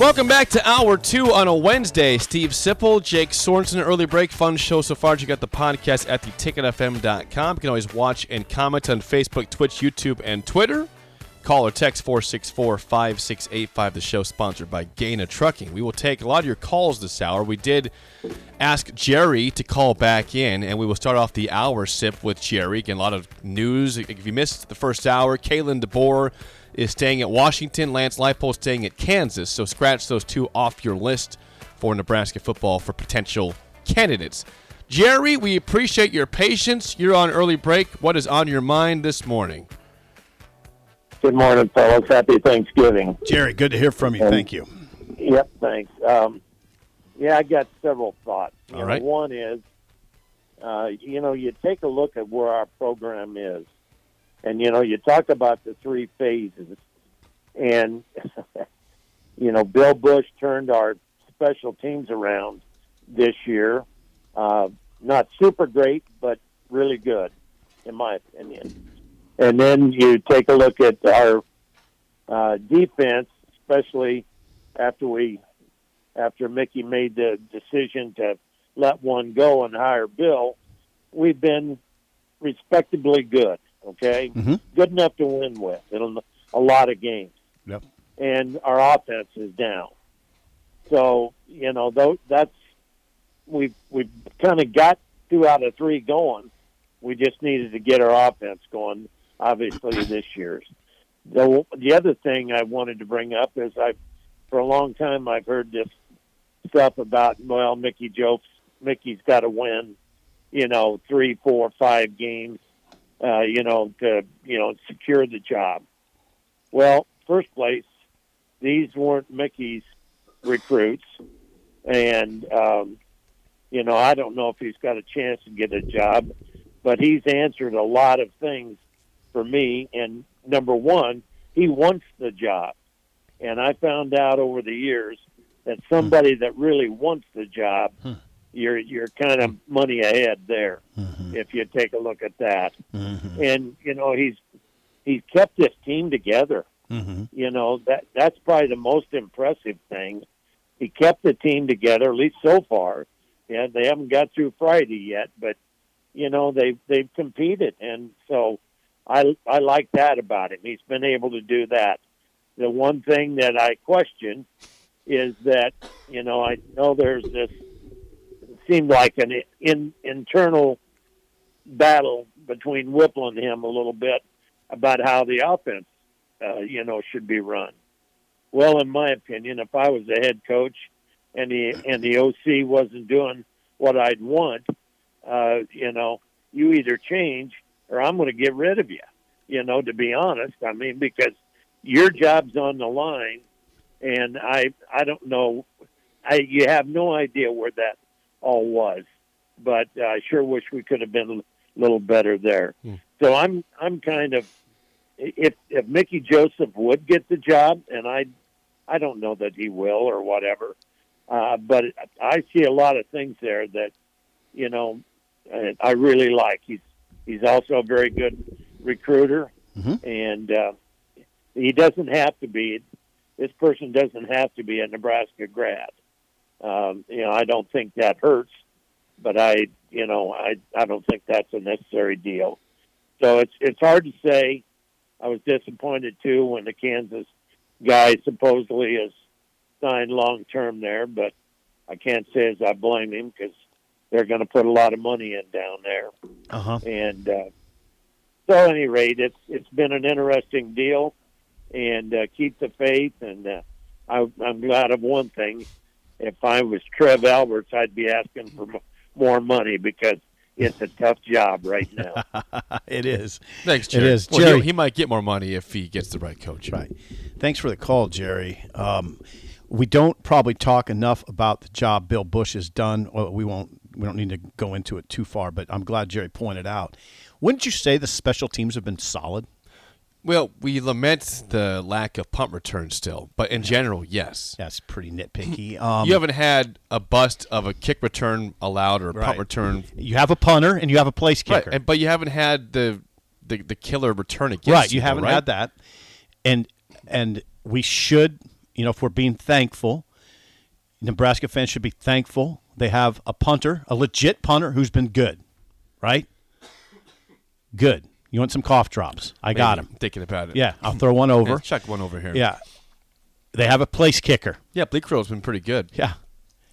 Welcome back to hour two on a Wednesday. Steve Sipple, Jake Sorensen, early break, fun show so far. You got the podcast at theticketfm.com. You can always watch and comment on Facebook, Twitch, YouTube, and Twitter. Call or text 464 5685. The show sponsored by Gana Trucking. We will take a lot of your calls this hour. We did ask Jerry to call back in, and we will start off the hour sip with Jerry. Again, a lot of news. If you missed the first hour, Kalen DeBoer is staying at Washington. Lance Leipold staying at Kansas. So scratch those two off your list for Nebraska football for potential candidates. Jerry, we appreciate your patience. You're on early break. What is on your mind this morning? Good morning, fellas. Happy Thanksgiving. Jerry, good to hear from you. And, Thank you. Yep, thanks. Um, yeah, I got several thoughts. You All know, right. One is, uh, you know, you take a look at where our program is, and you know, you talk about the three phases, and you know, Bill Bush turned our special teams around this year. Uh, not super great, but really good, in my opinion. And then you take a look at our uh, defense, especially after we after Mickey made the decision to let one go and hire Bill. We've been respectably good. Okay, Mhm. good enough to win with in a lot of games Yep. and our offense is down. So you know, though that's we've we've kind of got two out of three going. We just needed to get our offense going. Obviously, this year's. The the other thing I wanted to bring up is I, for a long time, I've heard this stuff about well, Mickey Joseph, Mickey's got to win, you know, three, four, five games, uh, you know, to you know secure the job. Well, first place, these weren't Mickey's recruits, and um, you know I don't know if he's got a chance to get a job, but he's answered a lot of things for me. And number one, he wants the job, and I found out over the years that somebody that really wants the job, you're you're kind of money ahead there mm-hmm. if you take a look at that. Mm-hmm. And you know he's he's kept this team together. Mm-hmm. You know that that's probably the most impressive thing. He kept the team together, at least so far. Yeah, they haven't got through Friday yet, but you know they've they've competed, and so I I like that about him. He's been able to do that. The one thing that I question is that you know I know there's this seemed like an in, internal battle between Whipple and him a little bit about how the offense, uh, you know, should be run. Well, in my opinion, if I was the head coach and the and the OC wasn't doing what I'd want, uh, you know, you either change or I'm going to get rid of you. You know, to be honest, I mean, because your job's on the line, and I I don't know, I you have no idea where that all was, but uh, I sure wish we could have been a little better there. So I'm I'm kind of if if Mickey Joseph would get the job, and I I don't know that he will or whatever, uh, but I see a lot of things there that you know uh, I really like. He's he's also a very good recruiter, and uh, he doesn't have to be. This person doesn't have to be a Nebraska grad. Um, you know, I don't think that hurts, but I, you know, I I don't think that's a necessary deal. So it's it's hard to say. I was disappointed too when the Kansas guy supposedly is signed long term there, but I can't say as I blame him because they're going to put a lot of money in down there. Uh huh. And uh, so, at any rate, it's it's been an interesting deal, and uh, keep the faith. And uh, I, I'm glad of one thing: if I was Trev Alberts, I'd be asking for more money because it's a tough job right now. it is. Thanks, It Jerry. is. Well, Jerry. he, he might get more money if he gets the right coach. Right. Thanks for the call, Jerry. Um, we don't probably talk enough about the job Bill Bush has done. Well, we won't. We don't need to go into it too far, but I'm glad Jerry pointed out. Wouldn't you say the special teams have been solid? Well, we lament the lack of punt returns still, but in general, yes. That's pretty nitpicky. Um, you haven't had a bust of a kick return allowed or a Right. punt return, you have a punter and you have a place kicker. and- But you haven't had the the, the killer return against right you though, haven't right? had that and and we should you know if we're being thankful nebraska fans should be thankful they have a punter a legit punter who's been good right good you want some cough drops i got them. him Thinking about it. yeah i'll throw one over chuck one over here. yeah they have a place kicker Yeah, Bleekrode's been pretty good. yeah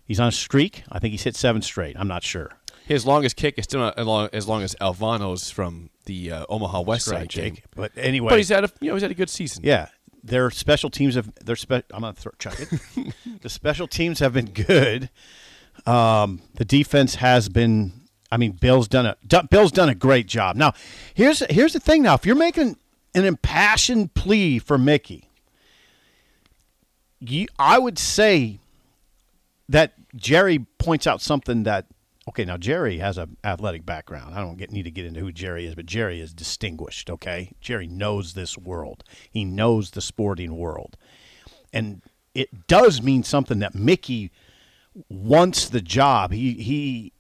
he's on a streak i think he's hit seven straight i'm not sure His longest kick is still not as long as, long as Alvano's from the uh, Omaha West Side right game. jake but anyway But he's had a you know he's had a good season. Yeah, their special teams have their spe- I'm gonna throw, chuck it. the special teams have been good. Um, the defense has been. I mean, Bill's done a Bill's done a great job. Now, here's here's the thing. Now, if you're making an impassioned plea for Mickey, you, I would say that Jerry points out something that okay. Now Jerry has an athletic background. I don't get need to get into who Jerry is, but Jerry is distinguished. Okay, Jerry knows this world. He knows the sporting world, and it does mean something that Mickey wants the job. He he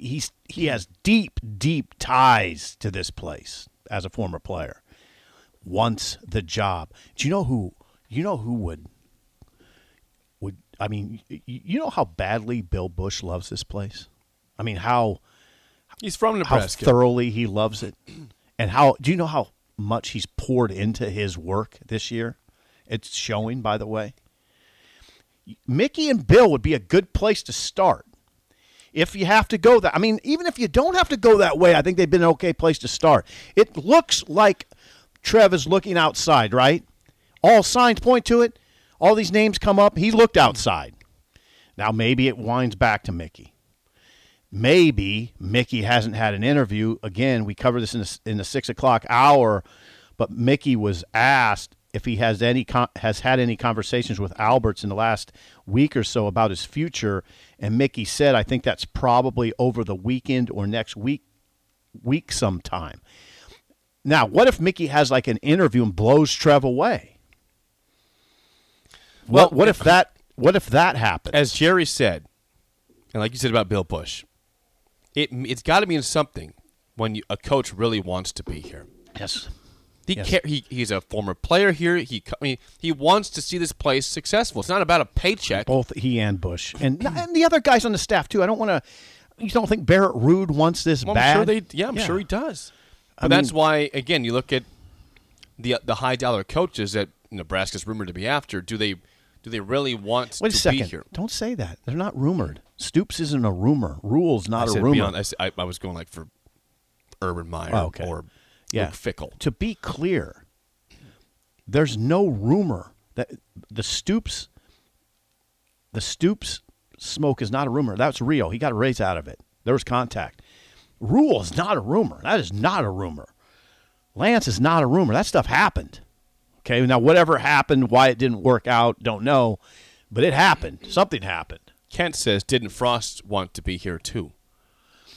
he's he has deep deep ties to this place as a former player. Wants the job. Do you know who? You know who would would I mean? You know how badly Bill Bush loves this place. I mean how He's from how Nebraska. thoroughly he loves it, and how do you know how much he's poured into his work this year? It's showing, by the way. Mickey and Bill would be a good place to start. If you have to go that, I mean, even if you don't have to go that way, I think they've been an okay place to start. It looks like Trev is looking outside, right? All signs point to it. All these names come up. He looked outside. Now maybe it winds back to Mickey maybe Mickey hasn't had an interview. Again, we covered this in the, in the six o'clock hour, but Mickey was asked if he has any con- has had any conversations with Alberts in the last week or so about his future, and Mickey said, "I think that's probably over the weekend or next week week sometime." Now, what if Mickey has like an interview and blows Trev away? Well, what, what if that? What if that happens? As Jerry said, and like you said about Bill Bush, it it's got to mean something when you, a coach really wants to be here. yes. He, Yes. ca- he he's a former player here. He I mean, he wants to see this place successful. It's not about a paycheck. both he and Bush, and and the other guys on the staff too. I don't want to. You don't think Barrett Ruud wants this Well, bad? I'm sure they. Yeah, I'm sure he does. But I that's why, again, you look at the the high dollar coaches that Nebraska's rumored to be after. Do they do they really want Wait a to second. be here? Don't say that. They're not rumored. Stoops isn't a rumor. Rhule's I not a rumor. beyond. I, said- I, I was going like for Urban Meyer Oh, okay. or Yeah. Luke Fickell. To be clear, there's no rumor that the Stoops, the Stoops smoke is not a rumor. That's real. He got a raise out of it. There was contact. Rhule is not a rumor. That is not a rumor. Lance is not a rumor. That stuff happened. Okay. Now, whatever happened, why it didn't work out, don't know, but it happened. Something happened. Kent says, didn't Frost want to be here too?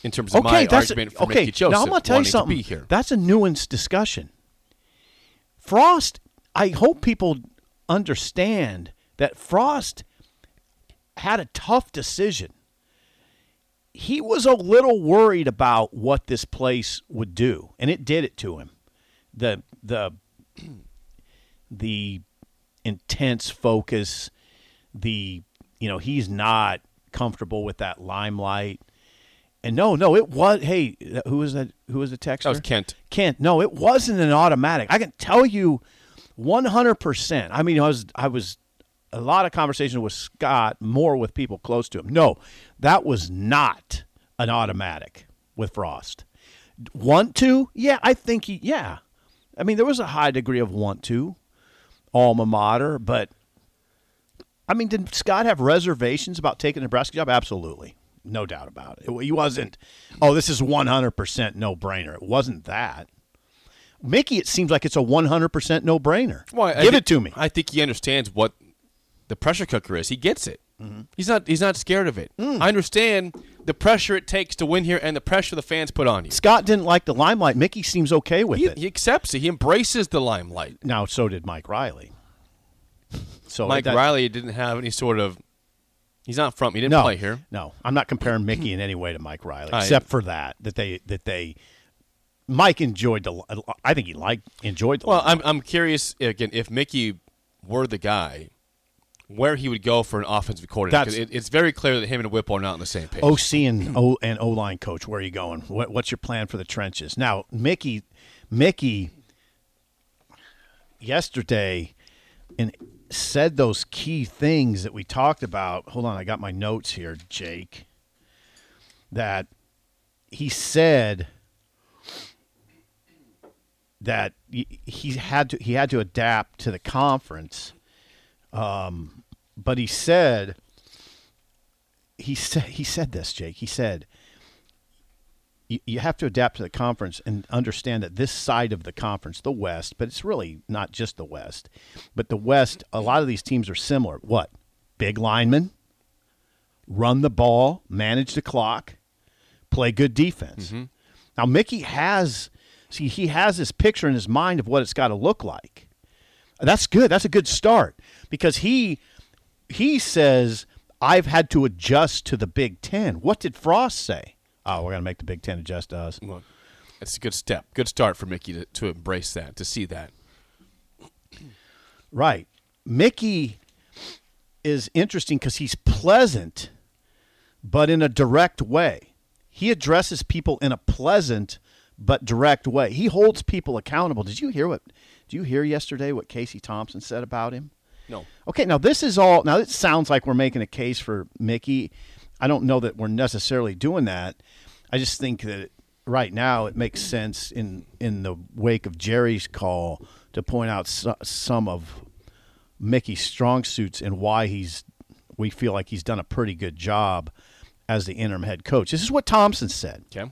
In terms of Okay, my argument for okay. Mickey Joseph now I'm going to tell you something. be here. That's a nuanced discussion. Frost, I hope people understand that Frost had a tough decision. He was a little worried about what this place would do, and it did it to him. The the the intense focus, the you know, he's not comfortable with that limelight. And no, no, it was. Hey, who was that? Who was the texter? That was Kent. Kent. No, it wasn't an automatic. I can tell you, one hundred percent. I mean, I was, I was, a lot of conversation with Scott, more with people close to him. No, that was not an automatic with Frost. Want to? Yeah, I think he. Yeah, I mean, there was a high degree of want to, alma mater, but I mean, did Scott have reservations about taking the Nebraska job? Absolutely. No doubt about it. He wasn't, oh, this is 100% no brainer. It wasn't that. Mickey, it seems like it's a 100% no brainer. Well, I Give thi- it to me. I think he understands what the pressure cooker is. He gets it. Mm-hmm. He's not. He's not scared of it. Mm. I understand the pressure it takes to win here and the pressure the fans put on you. Scott didn't like the limelight. Mickey seems okay with He, it. he accepts it. He embraces the limelight. now, so did Mike Riley. So Mike that- Riley didn't have any sort of. He's not from. He didn't no, play here. No, I'm not comparing Mickey in any way to Mike Riley, I- except for that that they that they. Mike enjoyed the. I think he liked enjoyed the. Well. I'm I'm curious again if Mickey were the guy, where he would go for an offensive coordinator. That's- It, it's very clear that him and Whipple are not on the same page. OC and O and O line coach, where are you going? What, what's your plan for the trenches? Now, Mickey, Mickey, yesterday, and said those key things that we talked about. Hold on, I got my notes here, Jake. That he said that he had to he had to adapt to the conference, um, but he said he said he said this, Jake. He said you, you have to adapt to the conference and understand that this side of the conference, the West, but it's really not just the West, but the West. A lot of these teams are similar. What? Big linemen, run the ball, manage the clock, play good defense. Mm-hmm. Now Mickey has see he has this picture in his mind of what it's got to look like. That's good. That's a good start because he he says I've had to adjust to the Big Ten. What did Frost say? Oh, we're gonna make the Big Ten adjust to us. Well, it's a good step, good start for Mickey to, to embrace that, to see that. Right. Mickey is interesting because he's pleasant, but in a direct way. He addresses people in a pleasant but direct way. He holds people accountable. Did you hear what? Did you hear yesterday what Casey Thompson said about him? No, Okay, now this is all. Now it sounds like we're making a case for Mickey. I don't know that we're necessarily doing that. I just think that right now it makes sense in in the wake of Jerry's call to point out so, some of Mickey's strong suits and why he's we feel like he's done a pretty good job as the interim head coach. This is what Thompson said. okay.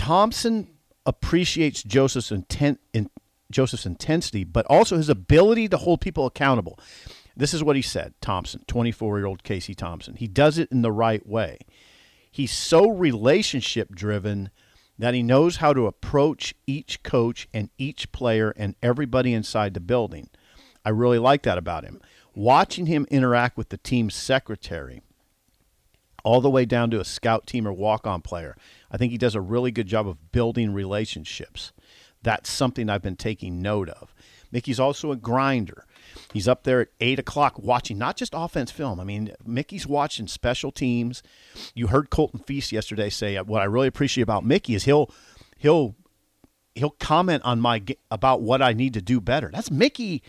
Thompson appreciates Joseph's intent in Joseph's intensity, but also his ability to hold people accountable. This is what he said, Thompson, 24-year-old Casey Thompson. He does it in the right way. He's so relationship driven that he knows how to approach each coach and each player and everybody inside the building. I really like that about him. Watching him interact with the team's secretary, all the way down to a scout team or walk on player. I think he does a really good job of building relationships. That's something I've been taking note of. Mickey's also a grinder. He's up there at eight o'clock watching not just offense film. I mean, Mickey's watching special teams. You heard Colton Feast yesterday say uh, what I really appreciate about Mickey is he'll he'll he'll comment on my about what I need to do better. That's Mickey,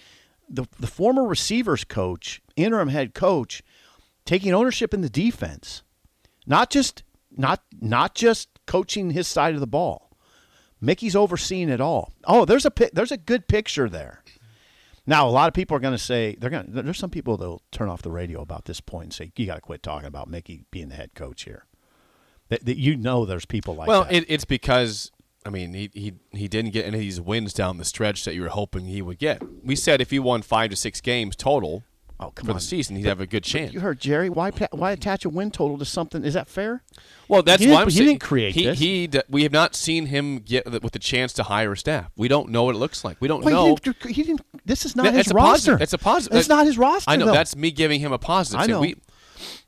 the the former receivers coach, interim head coach taking ownership in the defense, not just not not just coaching his side of the ball. Mickey's overseeing it all. Oh, there's a there's a good picture there. Now, a lot of people are going to say they're going. There's some people that'll turn off the radio about this point and say you got to quit talking about Mickey being the head coach here. That, that you know, there's people like well, that. it, it's because I mean he, he he didn't get any of these wins down the stretch that you were hoping he would get. We said if he won five to six games total, Oh, come for on. the season, he'd have a good chance. You heard Jerry. Why why attach a win total to something? Is that fair? Well, that's He why I'm he saying didn't create he, this. He d- we have not seen him get with the chance to hire a staff. We don't know what it looks like. We don't Well, know. He didn't, he didn't. This is not That- his that's a roster. positive. That's a positive. It's not his roster. I know though. that's me giving him a positive. I know. We,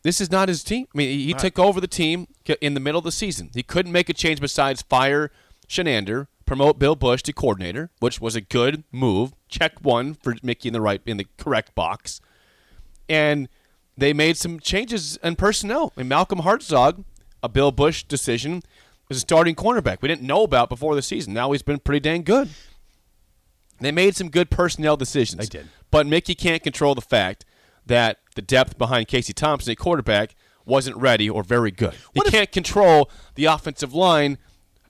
this is not his team. I mean, he, he took over the team in the middle of the season. He couldn't make a change besides fire Chinander, promote Bill Bush to coordinator, which was a good move. Check one for Mickey in the right in the correct box, and they made some changes in personnel. I mean, Malcolm Hartzog, a Bill Bush decision, was a starting cornerback. We didn't know about before the season. Now he's been pretty dang good. They made some good personnel decisions. They did. But Mickey can't control the fact that the depth behind Casey Thompson at quarterback wasn't ready or very good. He What if- can't control the offensive line,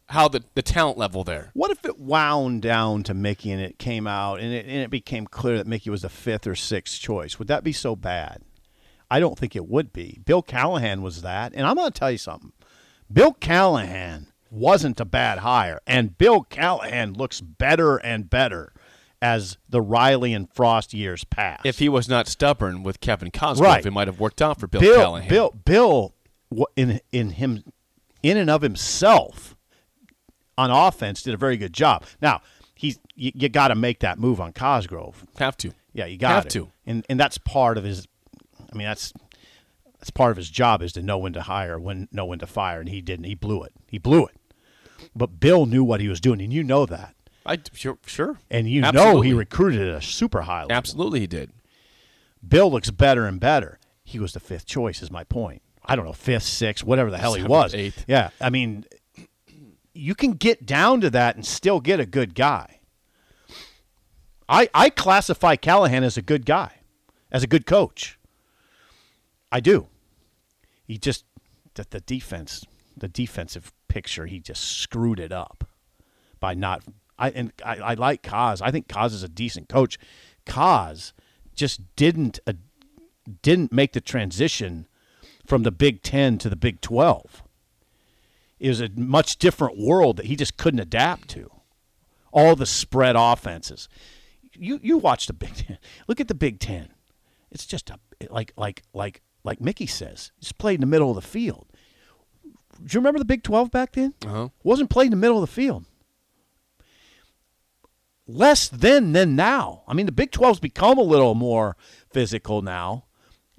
how the, the talent level there. What if it wound down to Mickey and it came out and it, and it became clear that Mickey was the fifth or sixth choice? Would that be so bad? I don't think it would be. Bill Callahan was that. And I'm going to tell you something. Bill Callahan wasn't a bad hire. And Bill Callahan looks better and better as the Riley and Frost years pass. If he was not stubborn with Kevin Cosgrove, Right. it might have worked out for Bill, Bill, Callahan. Bill, Bill, in in him, in and of himself, on offense, did a very good job. Now he's you, you got to make that move on Cosgrove. have to. Yeah, you got to. Have to. to. and and that's part of his. I mean, that's that's part of his job is to know when to hire, when know when to fire, and he didn't. He blew it. He blew it. But Bill knew what he was doing, and you know that, I sure, sure. and you know he recruited at a super high level. Absolutely, he did. Bill looks better and better. He was the fifth choice, is my point. I don't know, fifth, sixth, whatever the hell he was. eighth. Yeah, I mean, you can get down to that and still get a good guy. I I classify Callahan as a good guy, as a good coach. I do. He just the, the defense, the defensive picture, he just screwed it up by not. I and I, I like Kaz. I think Kaz is a decent coach. Kaz just didn't uh, didn't make the transition from the Big Ten to the Big Twelve. It was a much different world that he just couldn't adapt to. All the spread offenses. You you watch the Big Ten. Look at the Big Ten. It's just a like like like like Mickey says. Just played in the middle of the field. Do you remember the Big 12 back then? Uh-huh. Wasn't played in the middle of the field. Less then than now. I mean, the Big 12's become a little more physical now,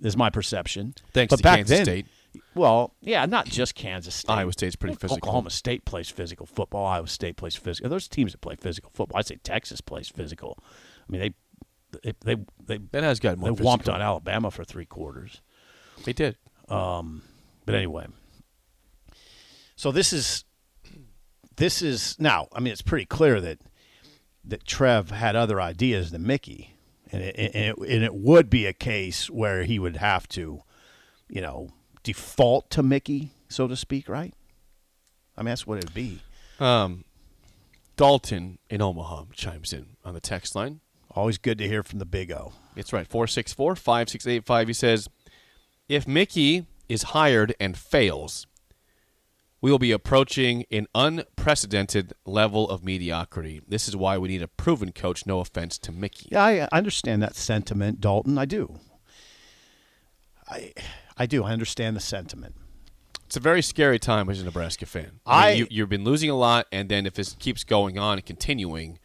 is my perception. Thanks but to back Kansas then, State. Well, yeah, not just Kansas State. Iowa State's pretty physical. Oklahoma State plays physical football. Iowa State plays physical. There's teams that play physical football. I'd say Texas plays physical. I mean, they they they they, That has gotten more they whomped physical. on Alabama for three quarters. They did. Um, but anyway, so this is this is now. I mean, it's pretty clear that that Trev had other ideas than Mickey, and it, and it, and it would be a case where he would have to, you know, default to Mickey, so to speak, right? I mean, that's what it'd be. Um, Dalton in Omaha chimes in on the text line. Always good to hear from the Big O. It's right, 464 5685. He says, If Mickey is hired and fails, we will be approaching an unprecedented level of mediocrity. This is why we need a proven coach, no offense to Mickey. Yeah, I I understand that sentiment, Dalton. I do. I I do. I understand the sentiment. It's a very scary time as a Nebraska fan. I- mean, you, you've been losing a lot, and then if this keeps going on and continuing,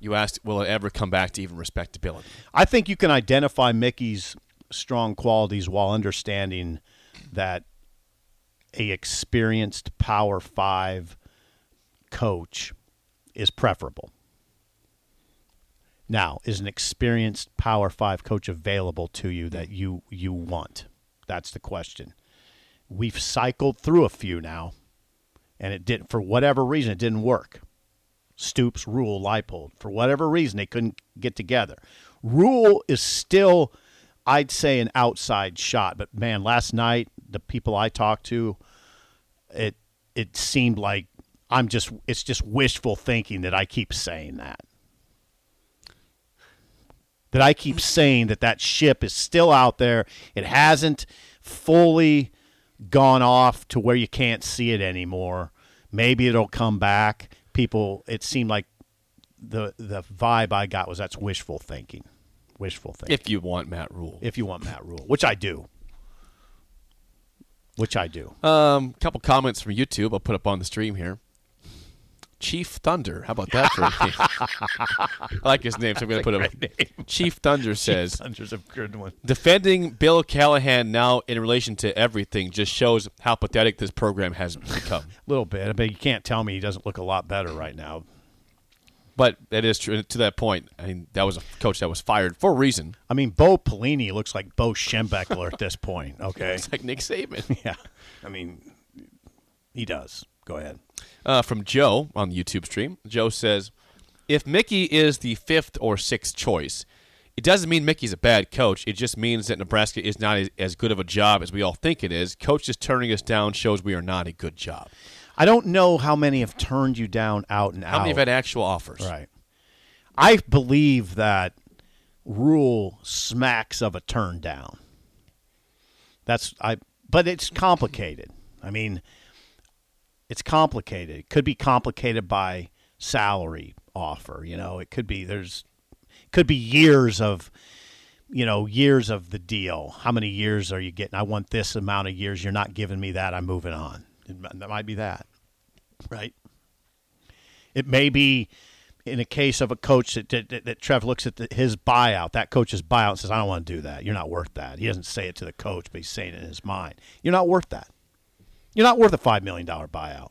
you ask, will it ever come back to even respectability? I think you can identify Mickey's strong qualities while understanding that a experienced Power Five coach is preferable. Now, is an experienced Power Five coach available to you that you you want? That's the question. We've cycled through a few now, and it didn't for whatever reason it didn't work. Stoops, Rhule, Leipold. For whatever reason, they couldn't get together. Rhule is still, I'd say, an outside shot. But man, last night the people I talked to, it it seemed like I'm just it's just wishful thinking that I keep saying that. That I keep saying that that ship is still out there. It hasn't fully gone off to where you can't see it anymore. Maybe it'll come back. People, it seemed like the the vibe I got was that's wishful thinking. Wishful thinking. If you want Matt Rhule. if you want Matt Rhule, which I do. Which I do. Um, couple comments from YouTube. I'll put up on the stream here. Chief Thunder. How about that for a name? I like his name, so I'm going to put him. Chief Thunder says, Thunder's a good one. defending Bill Callahan now in relation to everything just shows how pathetic this program has become. A little bit, but you can't tell me he doesn't look a lot better right now. But that is true. To that point, I mean, that was a coach that was fired for a reason. I mean, Bo Pelini looks like Bo Schembechler at this point. Okay. It's like Nick Saban. Yeah. I mean, he does. Go ahead. uh, from Joe on the YouTube stream. Joe says, "If Mickey is the fifth or sixth choice, it doesn't mean Mickey's a bad coach. It just means that Nebraska is not as, good of a job as we all think it is. Coach just turning us down shows we are not a good job. I don't know how many have turned you down out and How out. How many have had actual offers? Right. I believe that Rhule smacks of a turn down. That's I but it's complicated. I mean, it's complicated. It could be complicated by salary offer, you know. It could be there's could be years of you know, years of the deal. How many years are you getting? I want this amount of years. You're not giving me that. I'm moving on. That might be that. Right? It may be in a case of a coach that, that, that, that Trev looks at the, his buyout, that coach's buyout, says, I don't want to do that. You're not worth that. He doesn't say it to the coach, but he's saying it in his mind. You're not worth that. You're not worth a $5 million buyout.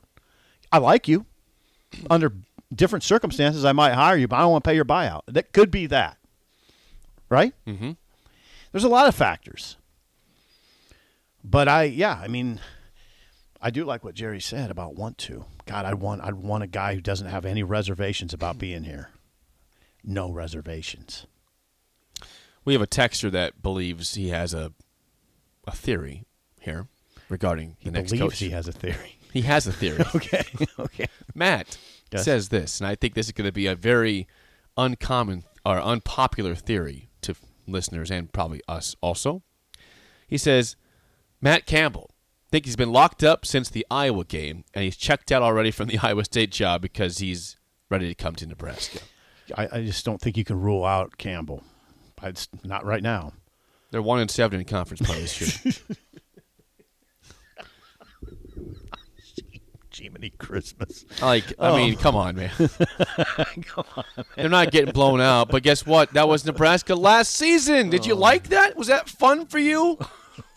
I like you. Under different circumstances, I might hire you, but I don't want to pay your buyout. That could be that. Right? Mm-hmm. There's a lot of factors. But I, yeah, I mean, I do like what Jerry said about want to. God, I want I want a guy who doesn't have any reservations about being here. No reservations. We have a texter that believes he has a a theory here regarding He the next believes coach. he has a theory. He has a theory. Okay. okay. Matt Yes. says this, and I think this is going to be a very uncommon or unpopular theory to listeners and probably us also. He says, Matt Campbell, think he's been locked up since the Iowa game, and he's checked out already from the Iowa State job because he's ready to come to Nebraska. I, I just don't think you can rule out Campbell. It's not right now. They're one and seven in conference play this year. Game any Christmas. Like, I mean, Oh. come on, man. They're not getting blown out. But guess what? That was Nebraska last season. Did you Oh. like that? Was that fun for you?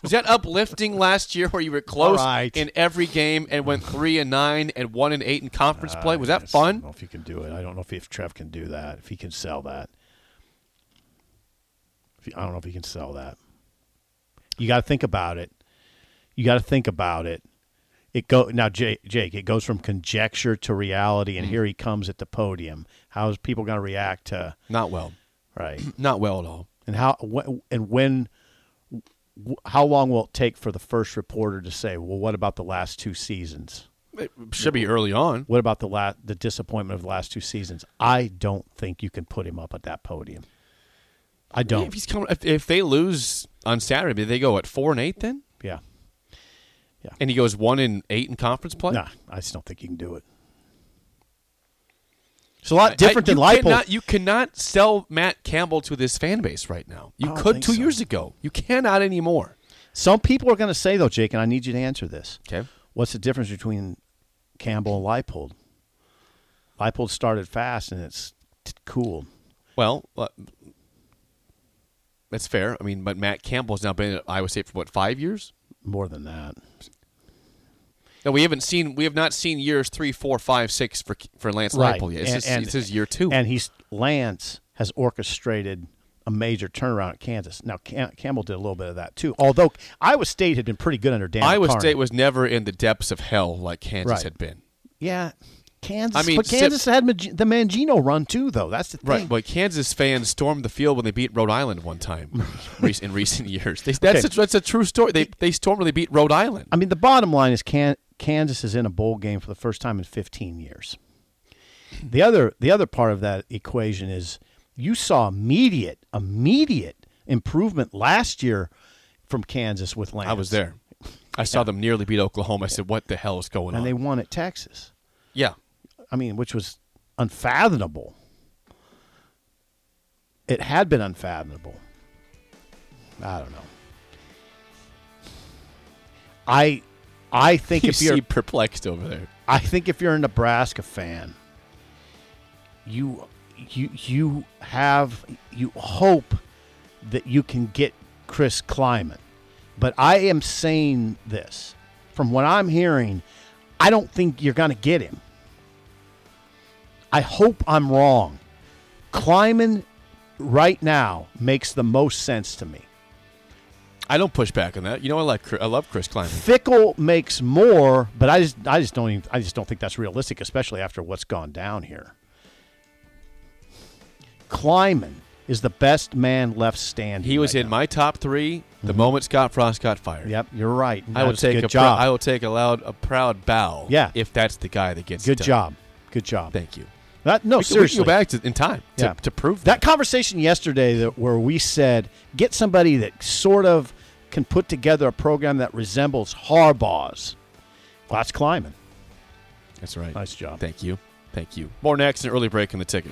Was that uplifting last year where you were close right. in every game and went three and nine and one and eight in conference play? Was that uh, I don't fun? know if you can do it. I don't know if, if Trev can do that. If he can sell that. He- I don't know if he can sell that. You got to think about it. You got to think about it. It go now, Jake, Jake. It goes from conjecture to reality, Mm. and here he comes at the podium. How's people going to react to Not well. right? Not well at all. And how wh- and when? wh- How long will it take for the first reporter to say, "Well, what about the last two seasons? It should be early on. What about the la- the disappointment of the last two seasons?" I don't think you can put him up at that podium. I don't. If he's coming, if, if they lose on Saturday, they go at four and eight then, yeah. And he goes one in eight in conference play. Nah, I just don't think you can do it. It's a lot different I- than Leipold. Cannot, you cannot sell Matt Campbell to this fan base right now. You could two so. years ago. You cannot anymore. Some people are going to say though, Jake, and I need you to answer this. Okay. What's the difference between Campbell and Leipold? Leipold started fast and it's t- cool. Well, uh, that's fair. I mean, but Matt Campbell's now been at Iowa State for what five years? More than that. No, we haven't seen. We have not seen years three, four, five, six for for Lance Leipold yet. It's, And- just, and- it's his year two. And he's Lance has orchestrated a major turnaround at Kansas. Now Cam- Campbell did a little bit of that too. Although Iowa State had been pretty good under Dan. Iowa Carney. State was never in the depths of hell like Kansas Right. had been. yeah, Kansas. I mean, but Sip- Kansas had Mag- the Mangino run too, though. That's the thing. Right, but Kansas fans stormed the field when they beat Rhode Island one time in recent years. They, that's, Okay. a, that's a true story. They they stormed when they beat Rhode Island. I mean, the bottom line is Can- Kansas is in a bowl game for the first time in 15 years. The other the other part of that equation is you saw immediate immediate improvement last year from Kansas with Lance. I was there. I saw them nearly beat Oklahoma. I said, "What the hell is going and on?" And they won at Texas. yeah, I mean, which was unfathomable. It had been unfathomable. I don't know. I I think you if you're perplexed over there. I think if you're a Nebraska fan, you you you have you hope that you can get Chris Klieman. But I am saying this from what I'm hearing, I don't think you're going to get him. I hope I'm wrong. Klieman right now makes the most sense to me. I don't push back on that. You know, I like I love Chris Klieman. Fickell makes more, but I just I just don't even I just don't think that's realistic, especially after what's gone down here. Klieman is the best man left standing. He was right in now. my top three the mm-hmm. moment Scott Frost got fired. Yep, you're right. I will take good a job. I will take a loud, a proud bow. Yeah. if that's the guy that gets good it done. job. Good job. Thank you. That, no, we, can- we seriously. can go back to, in time to, Yeah. to prove that conversation yesterday that where we said get somebody that sort of can put together a program that resembles Harbaugh's. Well, that's Klieman. That's right. Nice job. Thank you. Thank you. More next. An early break in the ticket.